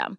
system.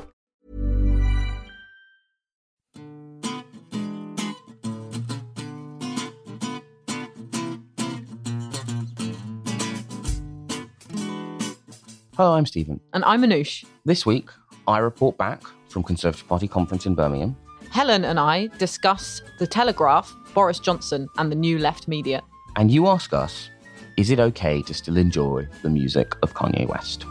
Hello, I'm Stephen. And I'm Anoosh. This week, I report back from Conservative Party conference in Birmingham. Helen and I discuss The Telegraph, Boris Johnson, and the new left media. And you ask us, is it okay to still enjoy the music of Kanye West?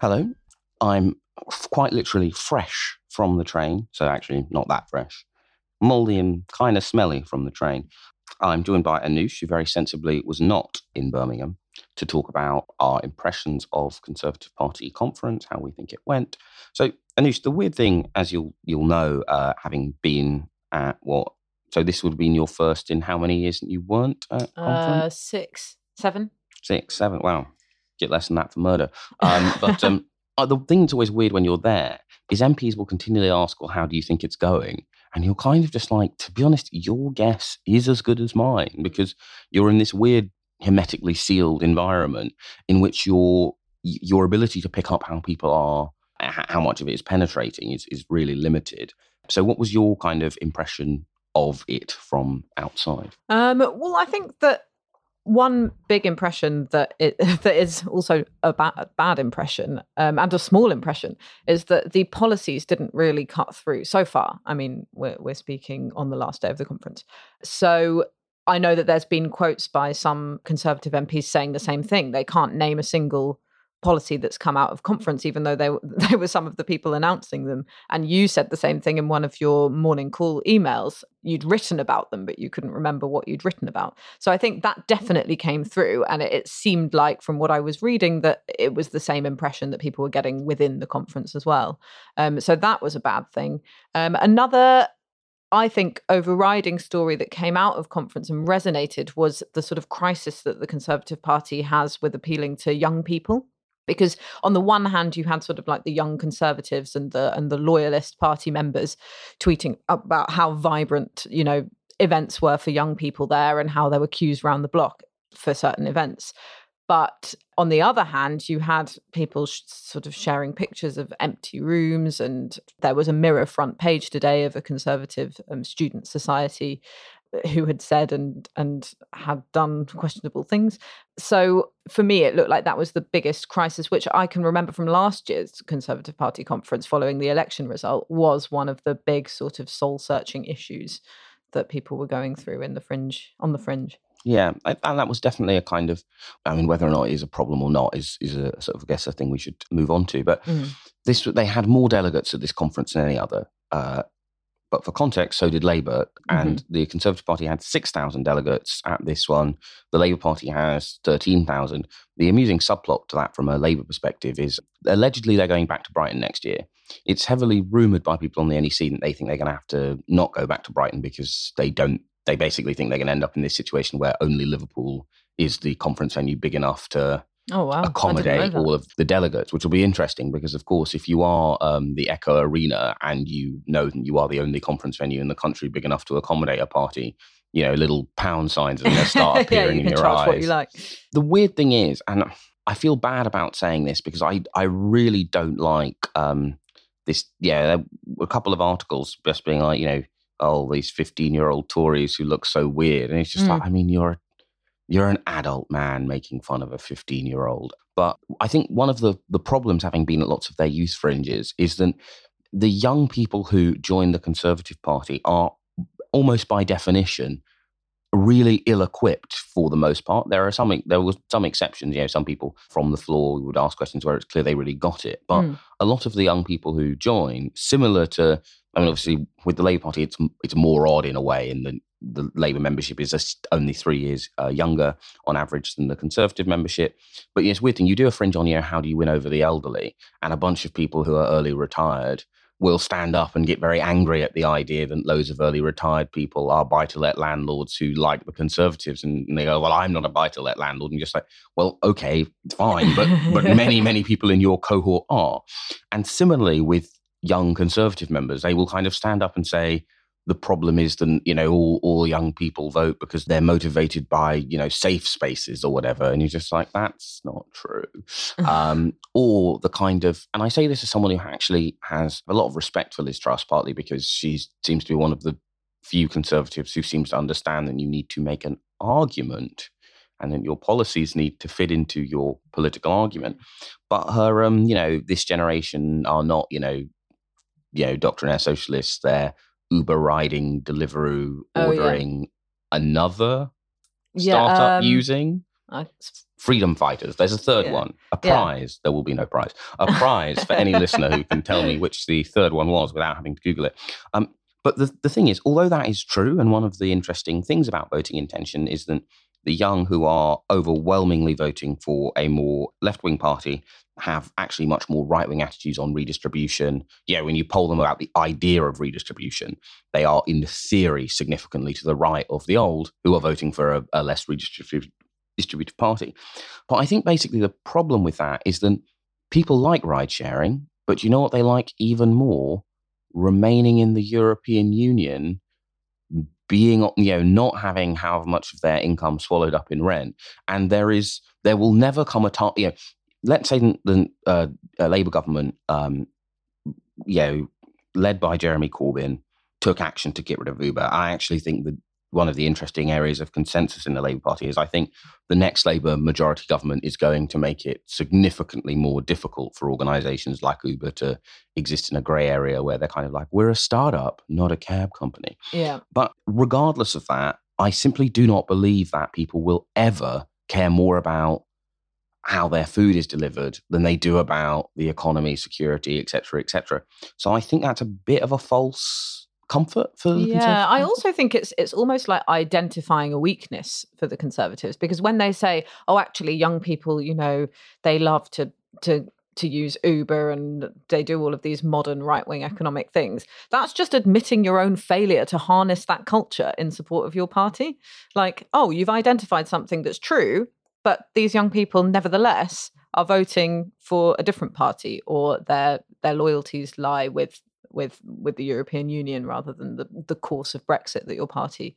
Hello, I'm quite literally fresh from the train, so actually not that fresh. Mouldy and kind of smelly from the train. I'm joined by Anoosh, who very sensibly was not in Birmingham, to talk about our impressions of Conservative Party conference, how we think it went. So, Anoosh, the weird thing, as you'll you'll know, uh, having been at what, so this would have been your first in how many years you weren't at Uh, six, seven. Six, seven. Wow, get less than that for murder. Um, but um, uh, the thing that's always weird when you're there is MPs will continually ask, "Well, how do you think it's going?" And you're kind of just like, to be honest, your guess is as good as mine because you're in this weird hermetically sealed environment in which your your ability to pick up how people are, how much of it is penetrating, is is really limited. So, what was your kind of impression of it from outside? Um, well, I think that one big impression that it that is also a bad, impression um, and a small impression is that the policies didn't really cut through so far. I mean, we're we're speaking on the last day of the conference, so I know that there's been quotes by some Conservative MPs saying the same thing. They can't name a single policy that's come out of conference, even though they, they were some of the people announcing them. And you said the same thing in one of your morning call emails. You'd written about them, but you couldn't remember what you'd written about. So I think that definitely came through. And it, it seemed like, from what I was reading, that it was the same impression that people were getting within the conference as well. Um, so that was a bad thing. Um, another I think, overriding story that came out of conference and resonated was the sort of crisis that the Conservative Party has with appealing to young people. Because on the one hand, you had sort of like the young conservatives and the and the loyalist party members tweeting about how vibrant, you know, events were for young people there and how there were queues around the block for certain events. But on the other hand, you had people sh- sort of sharing pictures of empty rooms, and there was a mirror front page today of a conservative um, student society who had said and and had done questionable things. So for me, it looked like that was the biggest crisis, which I can remember from last year's Conservative Party conference following the election result, was one of the big sort of soul searching issues that people were going through in the fringe on the fringe. Yeah, I- and that was definitely a kind of, I mean, whether or not it is a problem or not is is a sort of, I guess, a thing we should move on to. But Mm. this, they had more delegates at this conference than any other. Uh, but for context, so did Labour, mm-hmm. and the Conservative Party had six thousand delegates at this one. The Labour Party has thirteen thousand. The amusing subplot to that, from a Labour perspective, is allegedly they're going back to Brighton next year. It's heavily rumoured by people on the NEC that they think they're going to have to not go back to Brighton because they don't they basically think they're going to end up in this situation where only Liverpool is the conference venue big enough to Oh wow! I didn't know accommodate all of the delegates, which will be interesting because, of course, if you are um, the Echo Arena and you know that you are the only conference venue in the country big enough to accommodate a party, you know, little pound signs are going to start yeah, you in can your eyes. what you like. The weird thing is, and I feel bad about saying this because I I really don't like um this. Yeah, there were a couple of articles just being like, you know, oh, these fifteen year old Tories who look so weird, and it's just Mm. like, I mean, you're you're an adult man making fun of a 15 year old. But I think one of the, the problems, having been at lots of their youth fringes, is that the young people who join the Conservative Party are almost by definition really ill equipped for the most part. There are some there were some exceptions, you know, some people from the floor would ask questions where it's clear they really got it. But Mm. a lot of the young people who join, similar to I mean, obviously with the Labour Party, it's it's more odd in a way, in the the Labour membership is just only three years uh, younger on average than the Conservative membership. But it's weird thing. You do a fringe on, know, how do you win over the elderly? And a bunch of people who are early retired will stand up and get very angry at the idea that loads of early retired people are buy to let landlords who like the Conservatives. And, and they go, Well, I'm not a buy to let landlord. And you're just like, Well, okay, fine. But, but many, many people in your cohort are. And similarly with young Conservative members, they will kind of stand up and say, the problem is that you know all, all young people vote because they're motivated by you know safe spaces or whatever. And you're just like that's not true. Um, or the kind of and i say this as someone who actually has a lot of respect for liz truss partly because she seems to be one of the few conservatives who seems to understand that you need to make an argument and then your policies need to fit into your political argument. But her um you know this generation are not you know you know doctrinaire socialists they're Uber riding, Deliveroo, Oh, yeah. ordering another Yeah, startup um, using I- freedom fighters. There's a third Yeah. one, a prize. There will be no prize. A prize for any listener who can tell me which the third one was without having to Google it. Um, but the, the thing is, although that is true, and one of the interesting things about voting intention is that the young who are overwhelmingly voting for a more left wing party have actually much more right wing attitudes on redistribution. Yeah, when you poll them about the idea of redistribution, they are in theory significantly to the right of the old who are voting for a, a less redistributive party. But I think basically the problem with that is that people like ride sharing, but you know what they like even more? Remaining in the European Union, being you know not having how much of their income swallowed up in rent, and there is there will never come a time. You know, let's say the, uh, uh, Labour government, um, you know, led by Jeremy Corbyn, took action to get rid of Uber. I actually think that one of the interesting areas of consensus in the Labour Party is I think the next Labour majority government is going to make it significantly more difficult for organisations like Uber to exist in a grey area where they're kind of like, we're a startup, not a cab company. yeah. But regardless of that, I simply do not believe that people will ever care more about how their food is delivered than they do about the economy, security, etc., etc. So I think that's a bit of a false comfort for the Yeah, I also think it's it's almost like identifying a weakness for the conservatives because when they say, "Oh, actually, young people, you know, they love to to to use Uber and they do all of these modern right wing economic things," that's just admitting your own failure to harness that culture in support of your party. Like, oh, you've identified something that's true, but these young people, nevertheless, are voting for a different party or their their loyalties lie with with with the European Union rather than the the course of Brexit that your party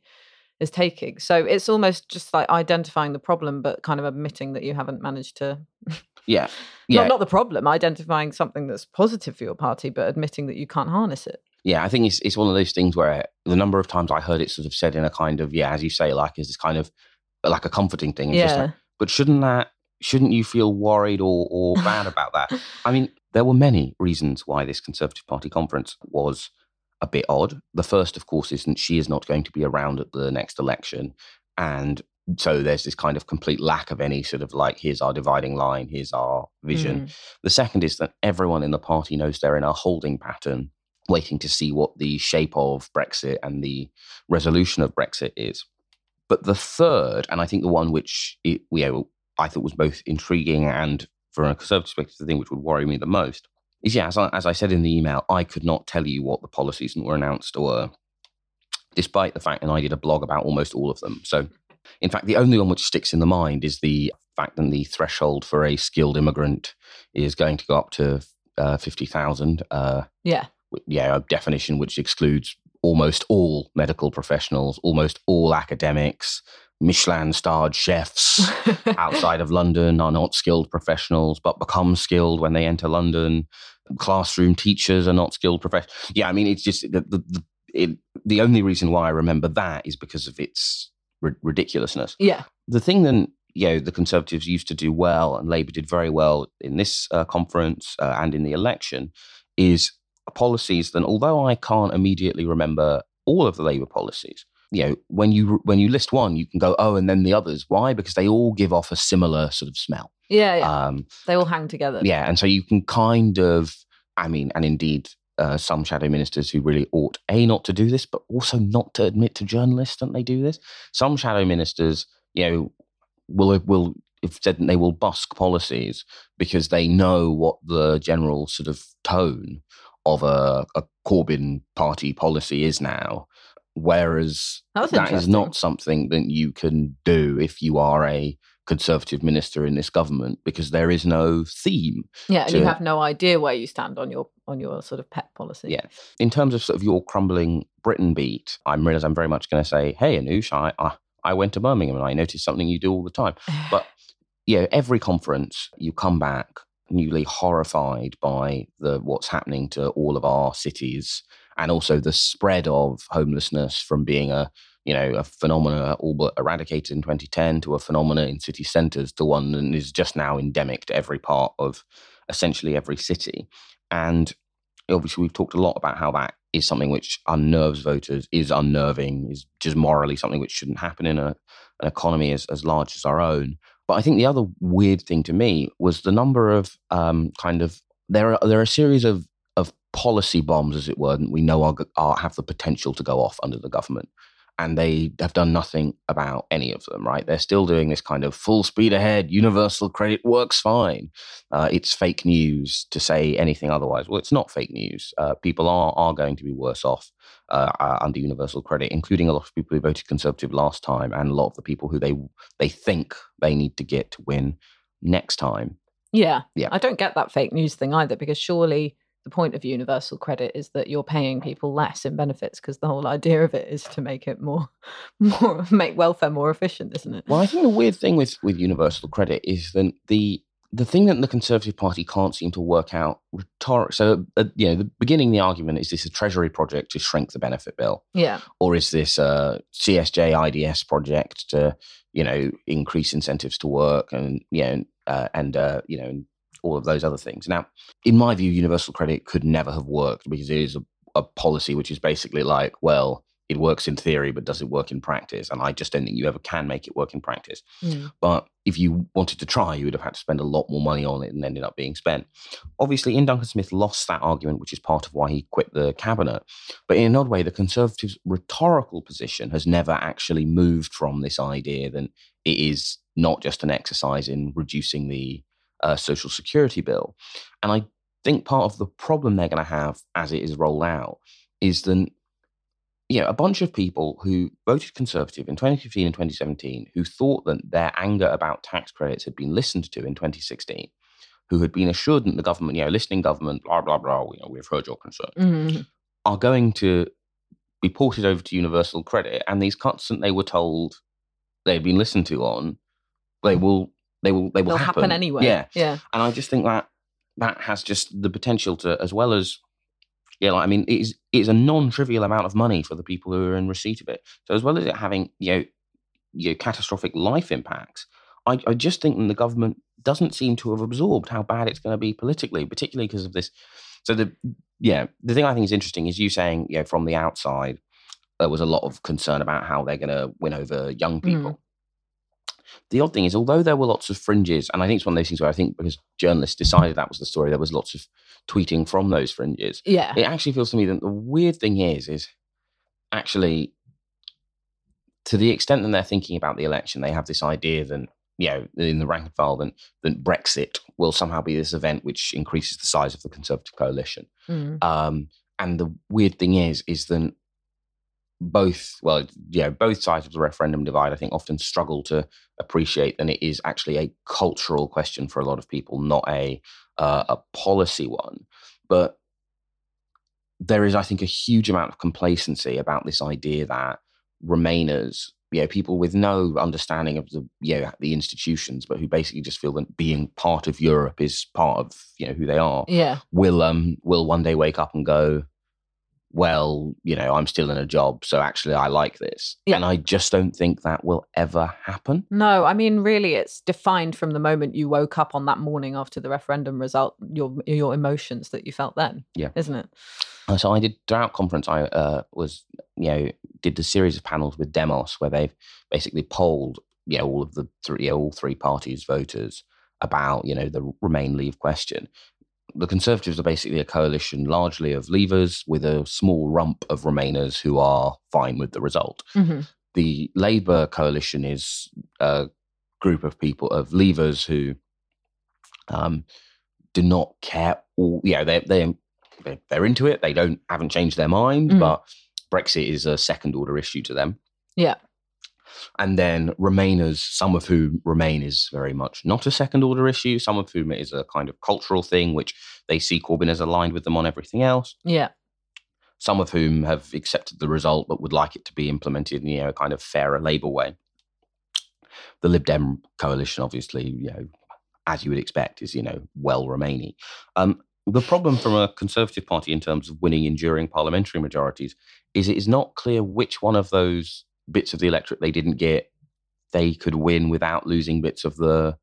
is taking. So it's almost just like identifying the problem, but kind of admitting that you haven't managed to yeah, yeah, not not the problem, identifying something that's positive for your party, but admitting that you can't harness it. yeah. I think it's it's one of those things where the number of times I heard it sort of said in a kind of yeah, as you say, like is this kind of like a comforting thing. It's just Yeah. like, but shouldn't that shouldn't you feel worried or or bad about that? I mean, there were many reasons why this Conservative Party conference was a bit odd. The first, of course, is that she is not going to be around at the next election, and so there's this kind of complete lack of any sort of like here's our dividing line, here's our vision. Mm. The second is that everyone in the party knows they're in a holding pattern, waiting to see what the shape of Brexit and the resolution of Brexit is. But the third, and I think the one which it, you know, I thought was both intriguing and, from a conservative perspective, the thing which would worry me the most is, yeah, as I, as I said in the email, I could not tell you what the policies that were announced were, despite the fact that I did a blog about almost all of them. So, in fact, the only one which sticks in the mind is the fact that the threshold for a skilled immigrant is going to go up to uh, 50,000. Uh, Yeah. yeah, a definition which excludes almost all medical professionals, almost all academics, Michelin starred chefs outside of London are not skilled professionals, but become skilled when they enter London. Classroom teachers are not skilled professionals. Yeah, I mean, it's just the, the, the, it, the only reason why I remember that is because of its ri- ridiculousness. Yeah. The thing that you know the Conservatives used to do well, and Labour did very well in this uh, conference uh, and in the election, is policies that although I can't immediately remember all of the Labour policies, you know, when you when you list one, you can go, oh, and then the others. Why? Because they all give off a similar sort of smell. Yeah, yeah. Um, they all hang together. yeah, and so you can kind of, I mean, and indeed, uh, some shadow ministers who really ought a not to do this, but also not to admit to journalists that they do this. Some shadow ministers, you know, will will have said that they will busk policies because they know what the general sort of tone of a, a Corbyn party policy is now. Whereas That's that is not something that you can do if you are a conservative minister in this government because there is no theme. Yeah, and you have no idea where you stand on your on your sort of pet policy. Yeah. In terms of sort of your crumbling Britain beat, I'm realize I'm very much going to say, hey, Anoosh, I, I, I went to Birmingham and I noticed something you do all the time. But yeah, every conference you come back newly horrified by the what's happening to all of our cities and also the spread of homelessness from being a you know a phenomena all but eradicated in 2010 to a phenomena in city centres to one that is just now endemic to every part of essentially every city. And obviously we've talked a lot about how that is something which unnerves voters is unnerving is just morally something which shouldn't happen in a, an economy as, as large as our own. But I think the other weird thing to me was the number of um, kind of there are there are a series of of policy bombs, as it were, that we know are, are have the potential to go off under the government, and they have done nothing about any of them. Right? They're still doing this kind of full speed ahead. Universal credit works fine. Uh, it's fake news to say anything otherwise. Well, it's not fake news. Uh, people are are going to be worse off uh, uh, under universal credit, including a lot of people who voted conservative last time, and a lot of the people who they they think they need to get to win next time. Yeah. Yeah. I don't get that fake news thing either because surely the point of universal credit is that you're paying people less in benefits because the whole idea of it is to make it more more make welfare more efficient, isn't it? Well, I think the weird thing with with universal credit is that the the thing that the Conservative Party can't seem to work out rhetoric. So, uh, you know, the beginning the argument is this a Treasury project to shrink the benefit bill, Yeah. or is this a CSJ IDS project to you know increase incentives to work and you know uh, and uh, you know all of those other things. Now, in my view, universal credit could never have worked because it is a, a policy which is basically like, well, it works in theory, but does it work in practice? And I just don't think you ever can make it work in practice. Mm. But if you wanted to try, you would have had to spend a lot more money on it and ended up being spent. Obviously, Iain Duncan Smith lost that argument, which is part of why he quit the cabinet. But in an odd way, the Conservatives' rhetorical position has never actually moved from this idea that it is not just an exercise in reducing the uh, social security bill. And I think part of the problem they're going to have as it is rolled out is that you know, a bunch of people who voted Conservative in 2015 and 2017 who thought that their anger about tax credits had been listened to in 2016, who had been assured that the government, you know, listening government, blah, blah, blah, you know, we've heard your concerns, Mm. are going to be ported over to universal credit. And these cuts that they were told they'd been listened to on, they will, they will, they will They'll happen anyway. Yeah. Yeah. And I just think that that has just the potential to, as well as, yeah, like, I mean, it is, it is a non-trivial amount of money for the people who are in receipt of it. So as well as it having, you know, you know catastrophic life impacts, I, I just think that the government doesn't seem to have absorbed how bad it's going to be politically, particularly because of this. So the, yeah, the thing I think is interesting is you saying, you know, from the outside, there was a lot of concern about how they're going to win over young mm. people. The odd thing is, although there were lots of fringes, and I think it's one of those things where I think because journalists decided that was the story, there was lots of tweeting from those fringes. Yeah. It actually feels to me that the weird thing is, is actually to the extent that they're thinking about the election, they have this idea that you know in the rank and file that, that Brexit will somehow be this event which increases the size of the Conservative coalition. Mm. Um, and the weird thing is, is that both, well, yeah, both sides of the referendum divide, I think, often struggle to appreciate that it is actually a cultural question for a lot of people, not a uh, a policy one. But there is, I think, a huge amount of complacency about this idea that Remainers, you know, people with no understanding of the, you know, the institutions, but who basically just feel that being part of Europe is part of, you know, who they are, Yeah. will um will one day wake up and go, well, you know, I'm still in a job, so actually I like this. Yeah. And I just don't think that will ever happen. No, I mean, really, it's defined from the moment you woke up on that morning after the referendum result, your your emotions that you felt then. Yeah. isn't it? So I did throughout conference. I uh, was you know did a series of panels with Demos where they've basically polled you know all of the three all three parties voters about you know the Remain Leave question. The Conservatives are basically a coalition largely of Leavers with a small rump of Remainers who are fine with the result. Mm-hmm. The Labour coalition is a group of people of Leavers who um, do not care. All yeah, they they they're, they're into it. They don't haven't changed their mind, Mhm. but Brexit is a second order issue to them. Yeah. And then Remainers, some of whom remain is very much not a second order issue, some of whom it is a kind of cultural thing, which they see Corbyn as aligned with them on everything else. Yeah, Some of whom have accepted the result but would like it to be implemented in you know, a kind of fairer Labour way. The Lib Dem coalition, obviously, you know, as you would expect, is you know well Remainy. Um, the problem from a Conservative Party in terms of winning enduring parliamentary majorities is it is not clear which one of those bits of the electorate they didn't get they could win without losing bits of the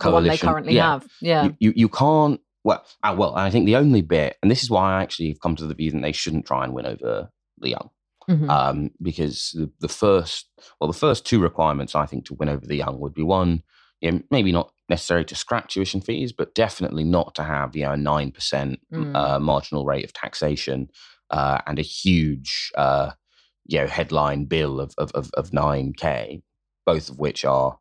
the one they coalition. currently Yeah. have. Yeah, You, you you can't. Well, uh, well, I think the only bit, and this is why I actually have come to the view that they shouldn't try and win over the young, Mhm. um, because the, the first, well, the first two requirements I think to win over the young would be one, you know, maybe not necessary to scrap tuition fees, but definitely not to have you know a nine percent Mm. uh, marginal rate of taxation uh, and a huge uh, you know headline bill of of of, of nine k, both of which are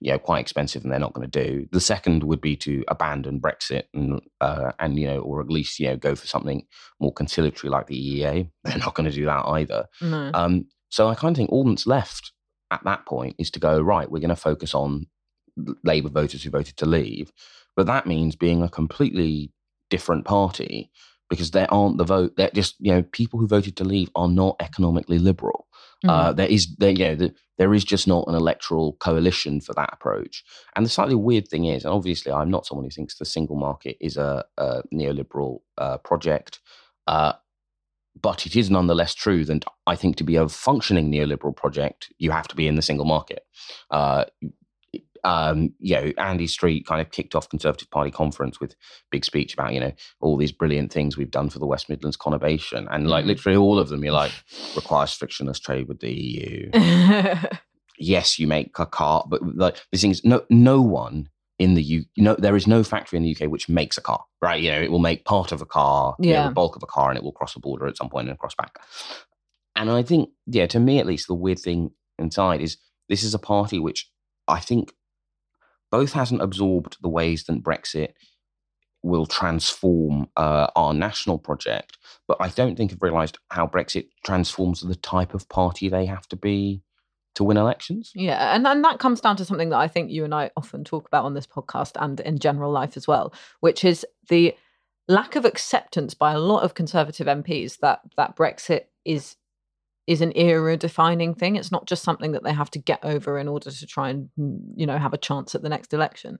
you know quite expensive and they're not going to do. The second would be to abandon Brexit and uh, and you know or at least you know go for something more conciliatory like the EEA. They're not going to do that either. no. Um, so I kind of think all that's left at that point is to go right. We're going to focus on Labour voters who voted to leave, but that means being a completely different party because there aren't the vote. They're just you know people who voted to leave are not economically liberal. Uh, Mhm. there is there you know the, there is just not an electoral coalition for that approach. And the slightly weird thing is, and obviously I'm not someone who thinks the single market is a, a neoliberal uh, project. Uh, but it is nonetheless true that I think to be a functioning neoliberal project, you have to be in the single market. Uh, um, you know, Andy Street kind of kicked off Conservative Party conference with big speech about you know all these brilliant things we've done for the West Midlands conurbation, and like Mhm. literally all of them, you're like requires frictionless trade with the EU. yes, you make a car, but like these things, no, no one in the U, you know, there is no factory in the UK which makes a car, right? You know, it will make part of a car, you know, Yeah. the bulk of a car, and it will cross a border at some point and cross back. And I think, yeah, to me at least, the weird thing inside is this is a party which I think both hasn't absorbed the ways that Brexit will transform uh, our national project, but I don't think have realised how Brexit transforms the type of party they have to be to win elections. Yeah, and, and that comes down to something that I think you and I often talk about on this podcast and in general life as well, which is the lack of acceptance by a lot of conservative MPs that that Brexit is is an era defining thing. It's not just something that they have to get over in order to try and mm, you know have a chance at the next election.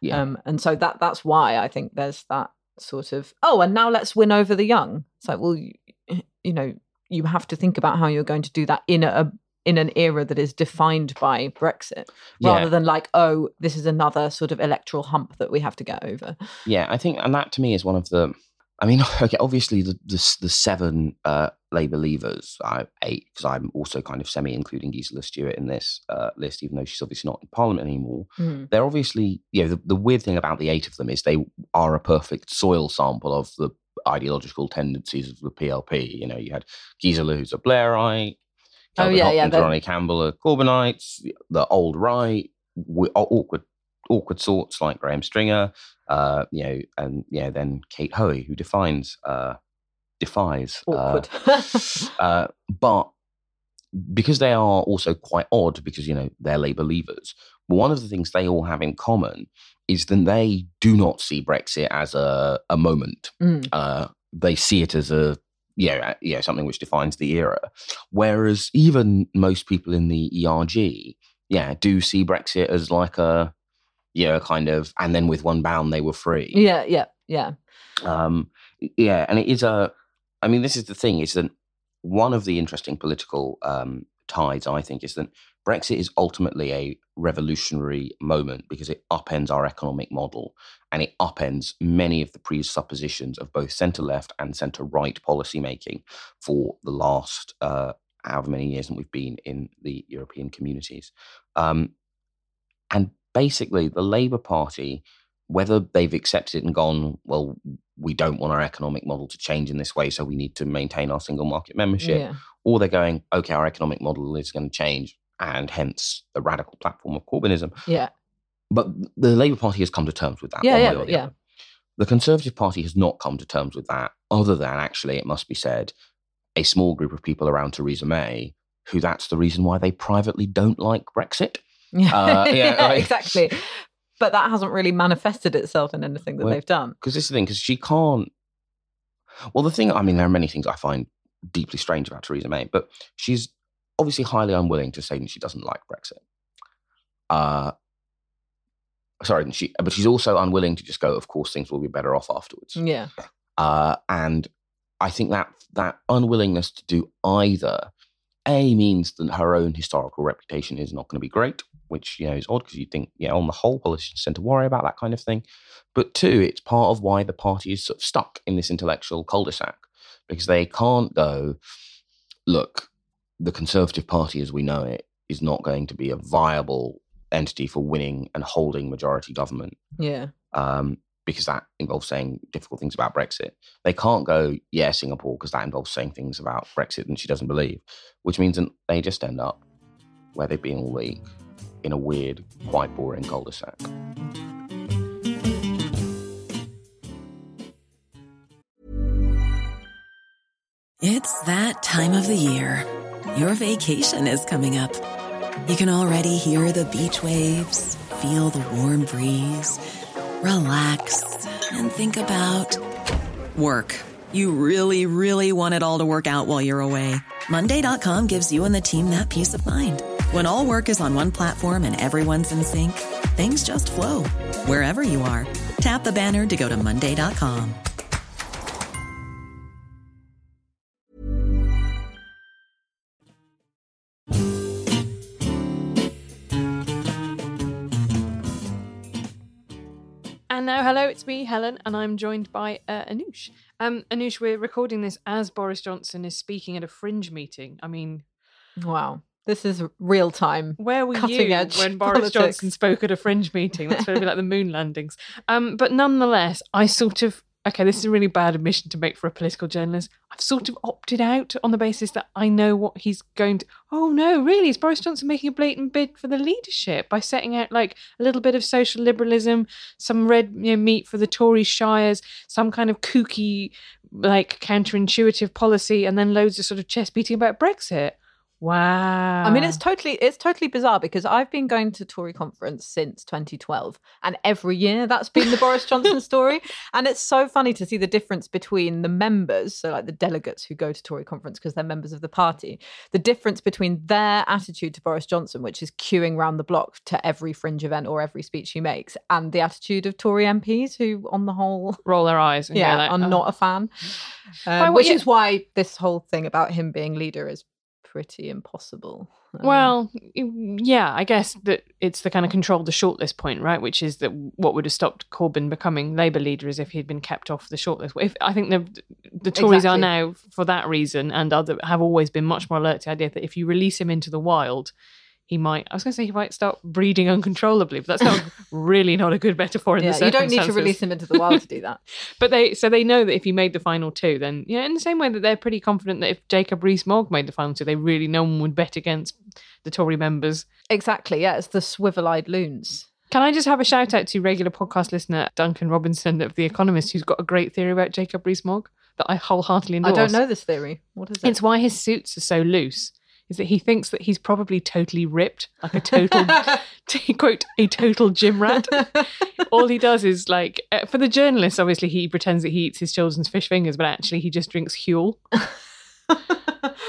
Yeah. Um, and so that that's why I think there's that sort of oh, and now let's win over the young. It's like well, you, you know, you have to think about how you're going to do that in a in an era that is defined by Brexit, rather Yeah. than like oh, this is another sort of electoral hump that we have to get over. Yeah, I think, and that to me is one of the. I mean, okay, obviously the the, the seven uh, Labour levers, I eight because I'm also kind of semi including Gisela Stuart in this uh, list, even though she's obviously not in Parliament anymore. Mm. They're obviously, you know, the, the weird thing about the eight of them is they are a perfect soil sample of the ideological tendencies of the PLP. You know, you had Gisela, who's a Blairite. Oh, yeah, yeah, Hopkins, they're- Ronnie Campbell are Corbynites. The old right, awkward, awkward sorts like Graham Stringer. Uh, you know, and yeah, then Kate Hoey, who defines, uh, defies uh, Awkward. uh, but because they are also quite odd, because you know they're Labour leavers. One of the things they all have in common is that they do not see Brexit as a a moment. Mm. Uh, they see it as a yeah, yeah, something which defines the era. Whereas even most people in the ERG, yeah, do see Brexit as like a, yeah, kind of, and then with one bound they were free. Yeah, yeah, yeah. Um, yeah, and it is a. I mean, this is the thing: is that one of the interesting political um, tides, I think, is that Brexit is ultimately a revolutionary moment because it upends our economic model and it upends many of the presuppositions of both centre left and centre right policymaking for the last uh, however many years that we've been in the European communities. Um, and basically, the Labour Party, whether they've accepted it and gone, well, we don't want our economic model to change in this way, so we need to maintain our single market membership, Yeah. or they're going, okay, our economic model is going to change, and hence the radical platform of Corbynism. Yeah. But the Labour Party has come to terms with that. Yeah, one yeah, way or the yeah. other. The Conservative Party has not come to terms with that, other than actually, it must be said, a small group of people around Theresa May, who that's the reason why they privately don't like Brexit. Yeah, Uh, yeah, right. exactly. But that hasn't really manifested itself in anything that Well, they've done. Because this is the thing, because she can't. Well, the thing, I mean, there are many things I find deeply strange about Theresa May, but she's obviously highly unwilling to say that she doesn't like Brexit. Uh, sorry, she, but she's also unwilling to just go, of course, things will be better off afterwards. Yeah. Uh, and I think that that unwillingness to do either, a means that her own historical reputation is not going to be great, which you know is odd because you think, yeah, on the whole, politicians tend to worry about that kind of thing. But two, it's part of why the party is sort of stuck in this intellectual cul-de-sac because they can't go, look, the Conservative Party as we know it is not going to be a viable entity for winning and holding majority government Yeah. um, because that involves saying difficult things about Brexit. They can't go, yeah, Singapore, because that involves saying things about Brexit that she doesn't believe, which means that they just end up where they've been all week in a weird, quite boring cul-de-sac. It's that time of the year. Your vacation is coming up. You can already hear the beach waves, feel the warm breeze, relax, and think about work. You really, really want it all to work out while you're away. Monday.com gives you and the team that peace of mind. When all work is on one platform and everyone's in sync, things just flow wherever you are. Tap the banner to go to Monday.com. And now, hello, it's me, Helen, and I'm joined by uh, Anoosh. Um, Anoosh, we're recording this as Boris Johnson is speaking at a fringe meeting. I mean, Wow. This is real time. where were Cutting you edge when Boris politics. Johnson spoke at a fringe meeting? That's going to be like the moon landings. Um, but nonetheless, I sort of okay. This is a really bad admission to make for a political journalist. I've sort of opted out on the basis that I know what he's going to. Oh no, really? Is Boris Johnson making a blatant bid for the leadership by setting out like a little bit of social liberalism, some red you know, meat for the Tory shires, some kind of kooky, like counterintuitive policy, and then loads of sort of chest beating about Brexit? Wow. I mean, it's totally it's totally bizarre because I've been going to Tory conference since 2012, and every year that's been the Boris Johnson story. And it's so funny to see the difference between the members, so like the delegates who go to Tory conference because they're members of the party, the difference between their attitude to Boris Johnson, which is queuing round the block to every fringe event or every speech he makes, and the attitude of Tory MPs who, on the whole, roll their eyes. And yeah, like, I'm "Oh." not a fan. Um, which is why this whole thing about him being leader is pretty impossible. Um, Well, yeah, I guess that it's the kind of control the shortlist point, right? Which is that what would have stopped Corbyn becoming Labour leader is if he'd been kept off the shortlist. If I think the the Tories are now, for that reason, and other have always been much more alert to the idea that if you release him into the wild, he might. I was going to say he might start breeding uncontrollably, but that's not really not a good metaphor in yeah, the you don't need to release him into the wild to do that. But they so they know that if he made the final two, then yeah, in the same way that they're pretty confident that if Jacob Rees-Mogg made the final two, they really no one would bet against the Tory members. Exactly. Yeah, it's the swivel-eyed loons. Can I just have a shout out to regular podcast listener Duncan Robinson of The Economist, who's got a great theory about Jacob Rees-Mogg that I wholeheartedly endorse. I don't know this theory. What is it? It's why his suits are so loose. Is that he thinks that he's probably totally ripped, like a total, to quote, a total gym rat. All he does is like, uh, for the journalists, obviously he pretends that he eats his children's fish fingers, but actually he just drinks Huel.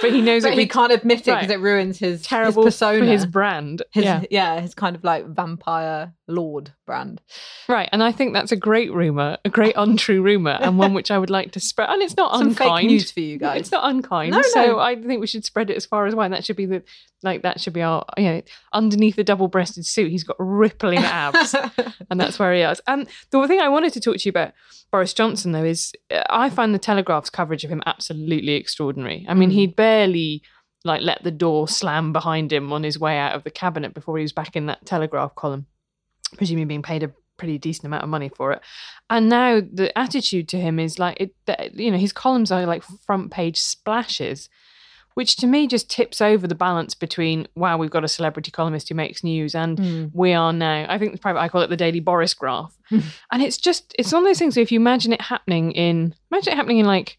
but he knows but that he we can't admit it because Right. it ruins his, terrible his persona, for his brand. His- yeah. yeah, his kind of like vampire lord brand. Right, and I think that's a great rumor, a great untrue rumor, and one which I would like to spread. And it's not Some unkind. news for you guys. It's not unkind. No, no. so no. I think we should spread it as far as wide. That should be the like that should be our you know underneath the double-breasted suit. He's got rippling abs, and that's where he is. And the thing I wanted to talk to you about Boris Johnson though is uh, I find the Telegraph's coverage of him absolutely extraordinary. I mean, Mm. he'd barely like let the door slam behind him on his way out of the cabinet before he was back in that Telegraph column presumably being paid a pretty decent amount of money for it. And now the attitude to him is like it that, you know, his columns are like front page splashes, which to me just tips over the balance between wow, we've got a celebrity columnist who makes news and Hmm. we are now I think the private I call it the Daily Boris graph. and it's just it's one of those things where if you imagine it happening in imagine it happening in like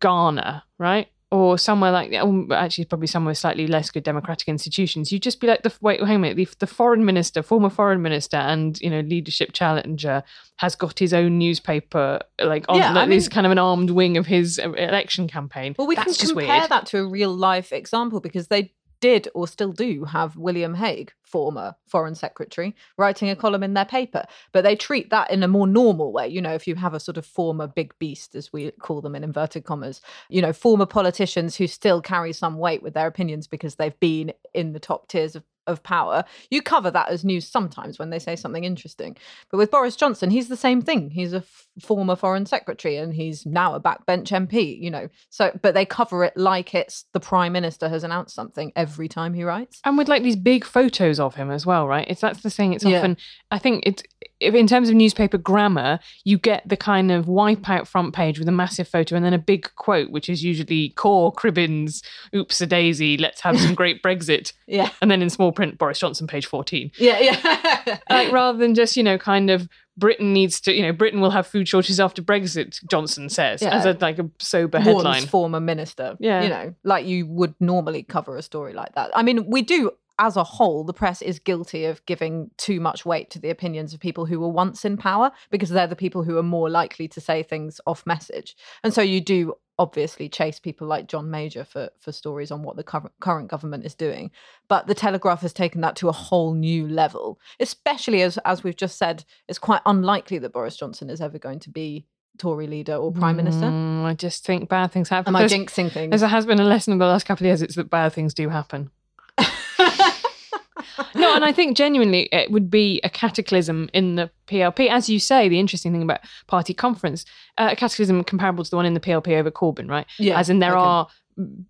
Ghana, right? Or somewhere like actually probably somewhere with slightly less good democratic institutions, you'd just be like the wait, wait a minute, the, the foreign minister, former foreign minister, and you know leadership challenger has got his own newspaper, like on Yeah, like, this kind of an armed wing of his uh, election campaign. Well, we That's can just compare weird. that to a real life example because they did or still do have William Hague, former foreign secretary, writing a mm. column in their paper. But they treat that in a more normal way. You know, if you have a sort of former big beast, as we call them in inverted commas, you know, former politicians who still carry some weight with their opinions because they've been in the top tiers of, of power, you cover that as news sometimes when they say something interesting. But with Boris Johnson, he's the same thing. He's a f- former foreign secretary and he's now a backbench MP, you know. So, but they cover it like it's the prime minister has announced something every time he writes. and with like these big photos of him as well, right? It's that's the thing. It's Yeah. often I think it's if in terms of newspaper grammar, you get the kind of wipeout front page with a massive photo and then a big quote, which is usually core Cribbins, oops a daisy, let's have some great Brexit, Yeah. and then in small print Boris Johnson, page fourteen. Yeah, yeah. Like rather than just you know kind of Britain needs to you know Britain will have food shortages after Brexit. Johnson says Yeah. as a like a sober headline. former minister. Yeah. You know, like you would normally cover a story like that. I mean, we do as a whole, the press is guilty of giving too much weight to the opinions of people who were once in power because they're the people who are more likely to say things off message. And so you do obviously chase people like John Major for for stories on what the current current government is doing. But the Telegraph has taken that to a whole new level, especially as as we've just said, it's quite unlikely that Boris Johnson is ever going to be Tory leader or prime minister. Mm, I just think bad things happen. Am I jinxing things? As there has been a lesson in the last couple of years, it's that bad things do happen. No, and I think genuinely it would be a cataclysm in the PLP. As you say, the interesting thing about party conference, uh, a cataclysm comparable to the one in the PLP over Corbyn, right? Yeah, As in, there can- are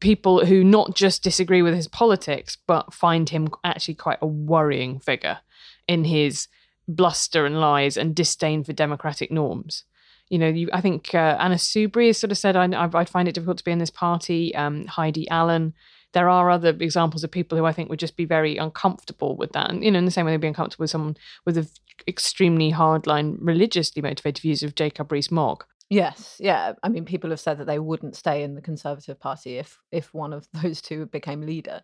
people who not just disagree with his politics, but find him actually quite a worrying figure in his bluster and lies and disdain for democratic norms. You know, you, I think uh, Anna Soubry has sort of said, I, I, I'd find it difficult to be in this party. Um, Heidi Allen. There are other examples of people who I think would just be very uncomfortable with that. And, you know, in the same way they'd be uncomfortable with someone with a extremely hardline, religiously motivated views of Jacob Rees-Mogg. Yes, yeah. I mean, people have said that they wouldn't stay in the Conservative Party if if one of those two became leader.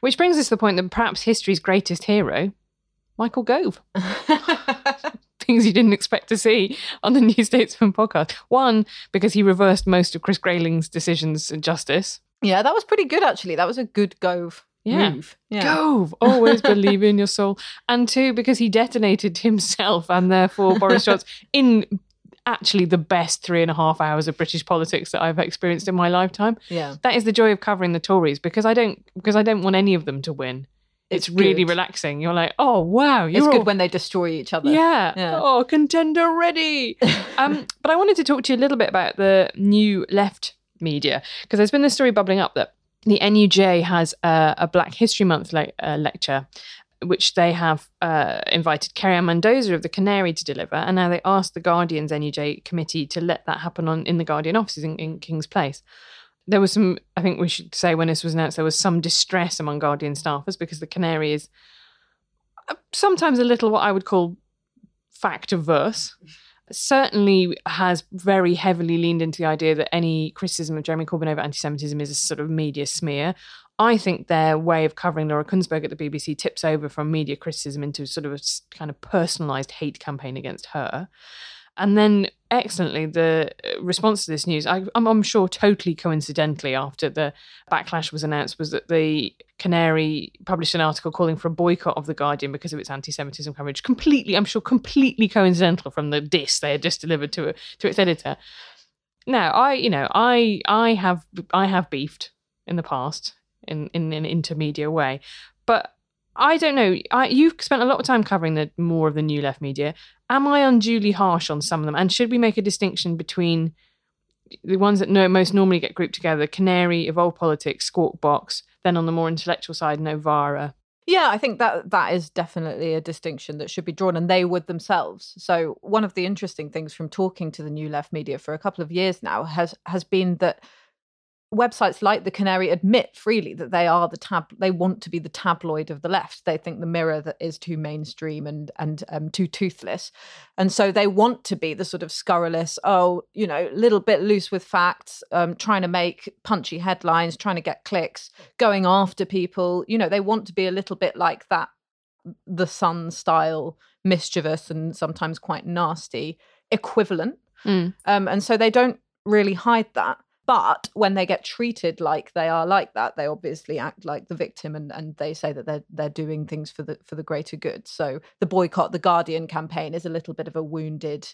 Which brings us to the point that perhaps history's greatest hero, Michael Gove. Things you didn't expect to see on the New Statesman podcast. One, because he reversed most of Chris Grayling's decisions and justice. Yeah, that was pretty good actually. That was a good Gove Yeah. move. Yeah. Gove, always believe in your soul. And two, because he detonated himself and therefore Boris Johnson in actually the best three and a half hours of British politics that I've experienced in my lifetime. Yeah. That is the joy of covering the Tories because I don't because I don't want any of them to win. It's, It's really relaxing. You're like, oh wow, you're It's all- good when they destroy each other. yeah. Yeah. Oh, contender ready. um, but I wanted to talk to you a little bit about the new left media because there's been this story bubbling up that the NUJ has a, a Black History Month le- uh, lecture. Which they have uh, invited Kerry Mendoza of the Canary to deliver, and now they asked the Guardian's NUJ committee to let that happen on in the Guardian offices in, in King's Place. There was some, I think we should say, when this was announced, there was some distress among Guardian staffers because the Canary is uh, sometimes a little what I would call fact averse. Certainly has very heavily leaned into the idea that any criticism of Jeremy Corbyn over anti Semitism is a sort of media smear. I think their way of covering Laura Kuenssberg at the BBC tips over from media criticism into sort of a kind of personalised hate campaign against her. And then, excellently, the uh, response to this news, I, am I'm sure totally coincidentally, after the backlash was announced, was that the Canary published an article calling for a boycott of The Guardian because of its anti Semitism coverage. Completely, I'm sure, completely coincidental from the diss they had just delivered to, a, to its editor. Now, I, you know, I, I have, I have beefed in the past in, in an intermediate way, but I don't know. I, you've spent a lot of time covering the more of the new left media. Am I unduly harsh on some of them? And should we make a distinction between the ones that no, most normally get grouped together Canary, Evolve Politics, Squawk Box, then on the more intellectual side, Novara? Yeah, I think that that is definitely a distinction that should be drawn, and they would themselves. So one of the interesting things from talking to the New Left media for a couple of years now has has been that websites like the Canary admit freely that they are the tab. They want to be the tabloid of the left. They think the Mirror that is too mainstream and and um, too toothless, and so they want to be the sort of scurrilous. Oh, you know, little bit loose with facts, um, trying to make punchy headlines, trying to get clicks, going after people. You know, they want to be a little bit like that, the Sun style, mischievous and sometimes quite nasty equivalent. Mm. Um, and so they don't really hide that but when they get treated like they are like that they obviously act like the victim and, and they say that they're they're doing things for the for the greater good. So the boycott the guardian campaign is a little bit of a wounded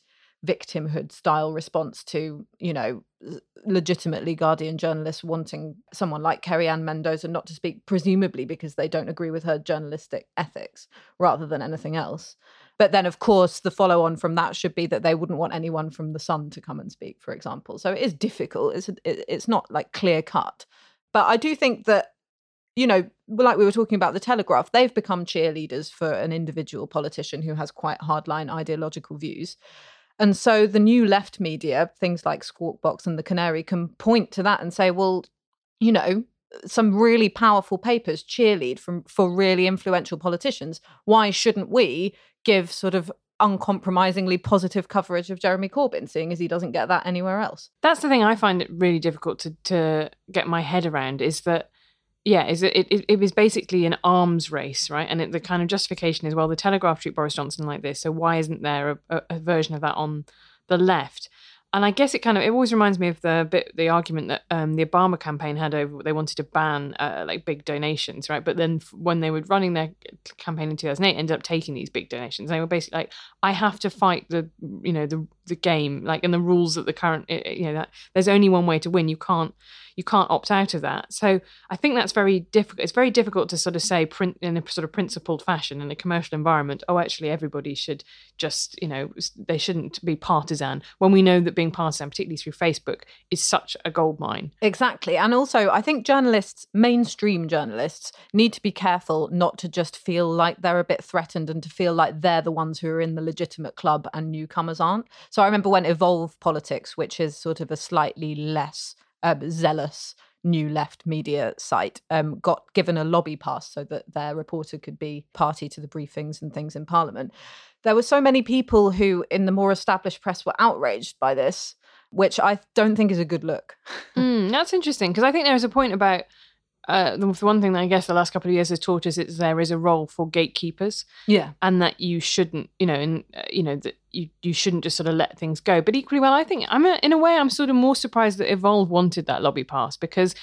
victimhood style response to you know legitimately guardian journalists wanting someone like kerry-anne mendoza not to speak presumably because they don't agree with her journalistic ethics rather than anything else but then, of course, the follow on from that should be that they wouldn't want anyone from the Sun to come and speak, for example. So it is difficult. It's it's not like clear cut. But I do think that you know, like we were talking about the Telegraph, they've become cheerleaders for an individual politician who has quite hardline ideological views. And so the new left media, things like Squawk Box and the Canary, can point to that and say, well, you know, some really powerful papers cheerlead from for really influential politicians. Why shouldn't we give sort of uncompromisingly positive coverage of Jeremy Corbyn, seeing as he doesn't get that anywhere else. That's the thing I find it really difficult to to get my head around is that yeah, is it, it, it was basically an arms race, right? And it, the kind of justification is, well, the Telegraph treat Boris Johnson like this, so why isn't there a, a, a version of that on the left? And I guess it kind of it always reminds me of the bit the argument that um, the Obama campaign had over they wanted to ban uh, like big donations, right? But then when they were running their campaign in 2008, ended up taking these big donations. They were basically like, I have to fight the you know the the game like and the rules that the current eh, eh, you know that there's only one way to win. You can't you can't opt out of that. So I think that's very difficult. It's very difficult to sort of say print in a sort of principled fashion in a commercial environment. Oh, actually, everybody should just you know they shouldn't be partisan when we know that being partisan, particularly through Facebook, is such a gold mine. Exactly, and also I think journalists, mainstream journalists, need to be careful not to just feel like they're a bit threatened and to feel like they're the ones who are in the legitimate club and newcomers aren't. So I remember when Evolve Politics, which is sort of a slightly less um, zealous new left media site um, got given a lobby pass so that their reporter could be party to the briefings and things in parliament. There were so many people who in the more established press were outraged by this which i don't think is a good look. Mm, that's interesting because i think there's a point about uh, the one thing that I guess the last couple of years has taught us is there is a role for gatekeepers. Yeah, and that you shouldn't, you know, and uh, you know that you you shouldn't just sort of let things go. But equally, well, I think I'm a, in a way I'm sort of more surprised that Evolve wanted that lobby pass because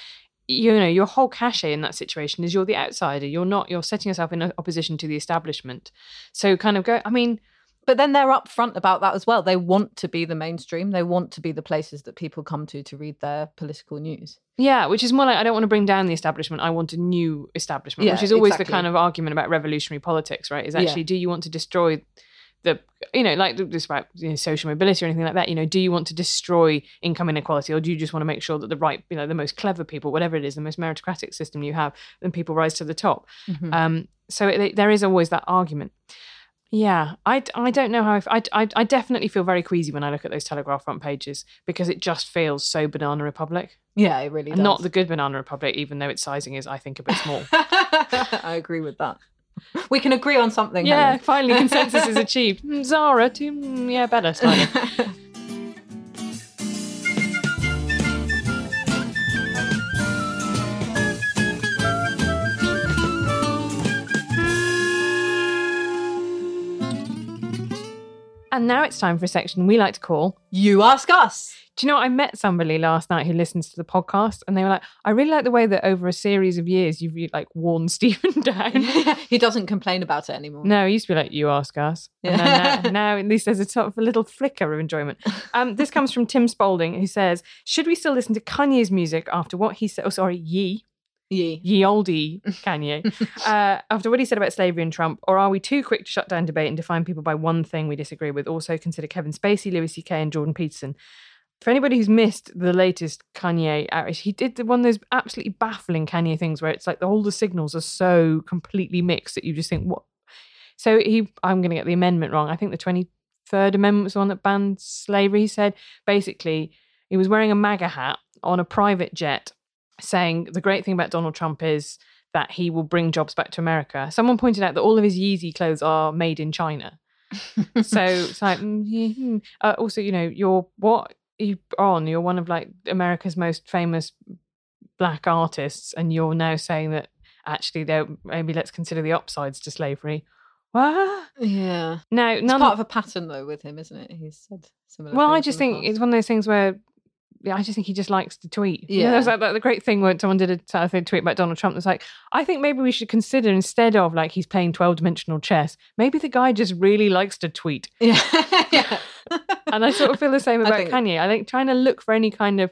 you know your whole cachet in that situation is you're the outsider. You're not. You're setting yourself in opposition to the establishment. So kind of go. I mean but then they're upfront about that as well. They want to be the mainstream. They want to be the places that people come to to read their political news. Yeah, which is more like I don't want to bring down the establishment. I want a new establishment, yeah, which is always exactly. the kind of argument about revolutionary politics, right? Is actually yeah. do you want to destroy the you know like this about you know, social mobility or anything like that you know do you want to destroy income inequality or do you just want to make sure that the right you know the most clever people whatever it is the most meritocratic system you have then people rise to the top mm-hmm. um, so it, there is always that argument yeah, I, I don't know how I, I, I, definitely feel very queasy when I look at those Telegraph front pages because it just feels so Banana Republic. Yeah, it really does. Not the good Banana Republic, even though its sizing is, I think, a bit small. I agree with that. We can agree on something. Yeah, Helen. finally consensus is achieved. Mm, Zara, too, mm, yeah, better, slightly. And now it's time for a section we like to call You ask us. Do you know? I met somebody last night who listens to the podcast and they were like, I really like the way that over a series of years you've like worn Stephen down. he doesn't complain about it anymore. No, he used to be like, you ask us. And now, now at least there's a sort of a little flicker of enjoyment. Um, this comes from Tim Spalding, who says, Should we still listen to Kanye's music after what he said? Oh, sorry, ye. Ye. Ye oldie Kanye. uh, after what he said about slavery and Trump, or are we too quick to shut down debate and define people by one thing we disagree with? Also consider Kevin Spacey, Louis C.K., and Jordan Peterson. For anybody who's missed the latest Kanye outrage, he did the- one of those absolutely baffling Kanye things where it's like the, all the signals are so completely mixed that you just think, what? So he, I'm going to get the amendment wrong. I think the 23rd Amendment was the one that banned slavery. He said basically he was wearing a MAGA hat on a private jet saying the great thing about Donald Trump is that he will bring jobs back to America. Someone pointed out that all of his Yeezy clothes are made in China. so it's like, mm-hmm. uh, also, you know, you're what you on? You're one of like America's most famous black artists, and you're now saying that actually, there maybe let's consider the upsides to slavery. What? Yeah. Now, It's none. part of a pattern though with him, isn't it? He's said similar. well, I just think it's one of those things where. Yeah, I just think he just likes to tweet. You know, Yeah. there's like, like the great thing when someone did a tweet about Donald Trump. That's like, I think maybe we should consider instead of like he's playing twelve dimensional chess, maybe the guy just really likes to tweet. Yeah. yeah. and I sort of feel the same I about think- Kanye. I think trying to look for any kind of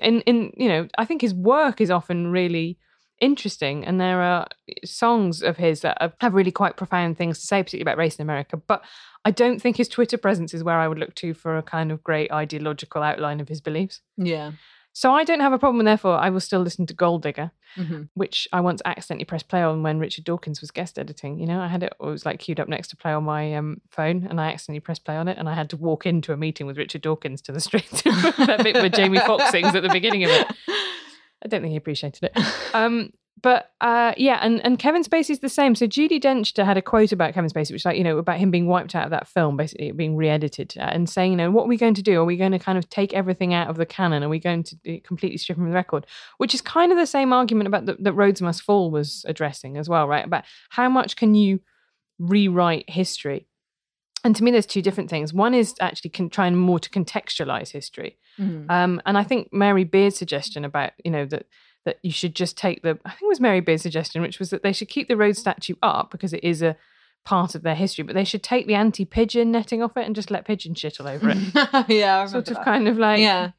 in in you know, I think his work is often really interesting, and there are songs of his that have- have really quite profound things to say, particularly about race in America. But I don't think his Twitter presence is where I would look to for a kind of great ideological outline of his beliefs. yeah. So I don't have a problem, and therefore I will still listen to Gold Digger, Mhm. which I once accidentally pressed play on when Richard Dawkins was guest editing. You know, I had it, it was like queued up next to play on my um, phone, and I accidentally pressed play on it, and I had to walk into a meeting with Richard Dawkins to the street. that bit where Jamie Foxx sings at the beginning of it. I don't think he appreciated it. Um, but uh, yeah, and, and Kevin Spacey's the same. So Judi Dench had a quote about Kevin Spacey, which like you know about him being wiped out of that film, basically being re-edited, uh, and saying, you know, what are we going to do? Are we going to kind of take everything out of the canon? Are we going to uh, completely strip him of the record? Which is kind of the same argument about the, that Rhodes Must Fall was addressing as well, right? About how much can you rewrite history? And to me, there's two different things. One is actually con- trying more to contextualize history. Mhm. Um, and I think Mary Beard's suggestion about, you know, that that you should just take the I think it was Mary Beard's suggestion, which was that they should keep the Rhodes statue up because it is a part of their history, but they should take the anti-pigeon netting off it and just let pigeons shit all over it. yeah. Sort of that. kind of like Yeah.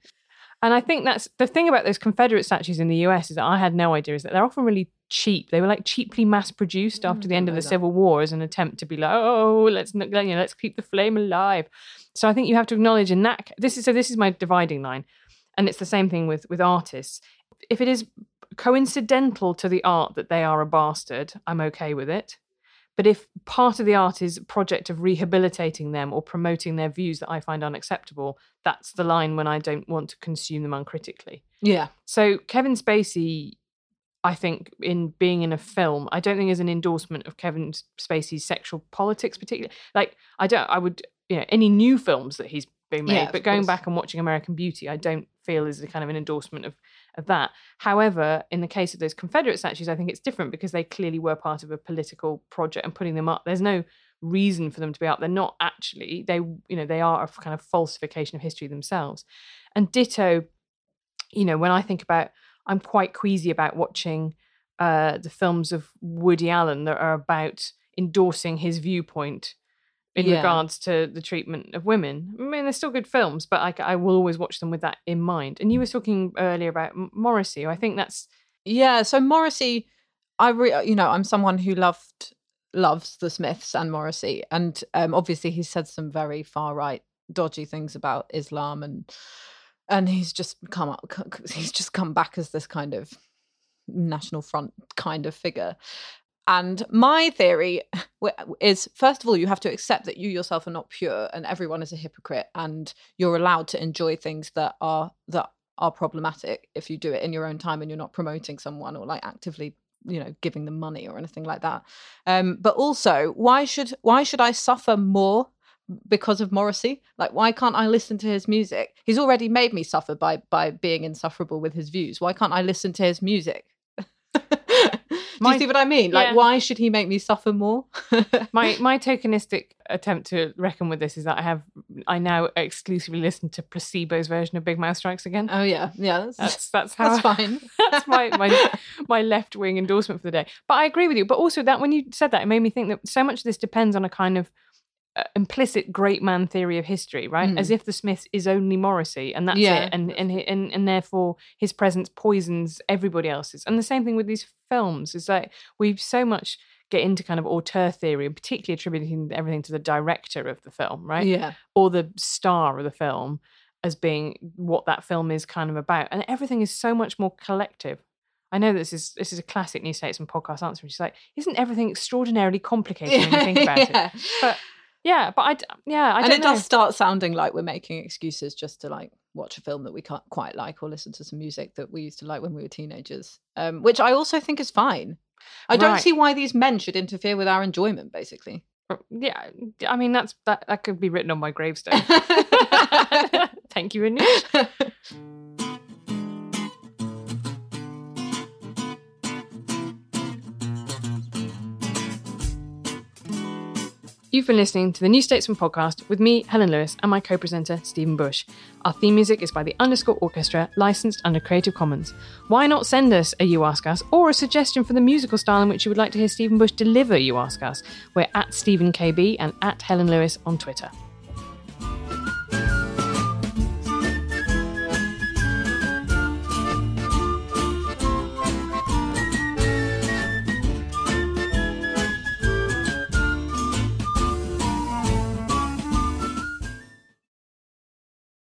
and I think that's the thing about those Confederate statues in the US is that I had no idea is that they're often really cheap. They were like cheaply mass produced after the mm, end of the that. Civil War as an attempt to be like, oh, let's not, you know, let's keep the flame alive. So I think you have to acknowledge in that this is so this is my dividing line, and it's the same thing with with artists. If it is coincidental to the art that they are a bastard, I'm okay with it. But if part of the art is a project of rehabilitating them or promoting their views that I find unacceptable, that's the line when I don't want to consume them uncritically. Yeah. So Kevin Spacey, I think, in being in a film, I don't think is an endorsement of Kevin Spacey's sexual politics, particularly. Like, I don't, I would, you know, any new films that he's been made, Yeah, but going course. back and watching American Beauty, I don't feel is a kind of an endorsement of of that. However, in the case of those Confederate statues, I think it's different because they clearly were part of a political project and putting them up. There's no reason for them to be up. They're not actually. They, you know, they are a kind of falsification of history themselves. And ditto, you know, when I think about, I'm quite queasy about watching uh, the films of Woody Allen that are about endorsing his viewpoint in Yeah. regards to the treatment of women. I mean, they're still good films, but I, I will always watch them with that in mind. And you were talking earlier about Morrissey. I think that's Yeah, so Morrissey, I re- you know I'm someone who loved loves the Smiths and Morrissey, and um, obviously he said some very far right, dodgy things about Islam, and and he's just come up, he's just come back as this kind of national front kind of figure. And my theory is, first of all, you have to accept that you yourself are not pure, and everyone is a hypocrite, and you're allowed to enjoy things that are that are problematic if you do it in your own time and you're not promoting someone or like actively you know giving them money or anything like that um but also why should why should i suffer more because of morrissey like why can't i listen to his music he's already made me suffer by by being insufferable with his views why can't i listen to his music Do My- you see what I mean? Like, Yeah. why should he make me suffer more? my my tokenistic attempt to reckon with this is that I have I now exclusively listen to Placebo's version of Big Mouth Strikes Again. oh yeah, yeah. That's That's that's how that's fine. that's my my my left wing endorsement for the day. But I agree with you. But also that when you said that, it made me think that so much of this depends on a kind of implicit great man theory of history, right? Mm. As if the Smiths is only Morrissey, and that's Yeah. it, and and and and therefore his presence poisons everybody else's. And the same thing with these films is like we so much get into kind of auteur theory, and particularly attributing everything to the director of the film, right? Yeah. or the star of the film as being what that film is kind of about. And everything is so much more collective. I know this is this is a classic New Statesman podcast answer. Which is like, isn't everything extraordinarily complicated when you think about yeah. it? But yeah, but I yeah, I and don't it know. does start sounding like we're making excuses just to like watch a film that we can't quite like or listen to some music that we used to like when we were teenagers um, which i also think is fine i don't see why these men should interfere with our enjoyment basically Yeah, I mean that's that that could be written on my gravestone. Thank you, Anoosh. You've been listening to the New Statesman podcast with me, Helen Lewis, and my co presenter, Stephen Bush. Our theme music is by the Underscore Orchestra, licensed under Creative Commons. Why not send us a You Ask Us or a suggestion for the musical style in which you would like to hear Stephen Bush deliver You Ask Us? We're at Stephen KB and at Helen Lewis on Twitter.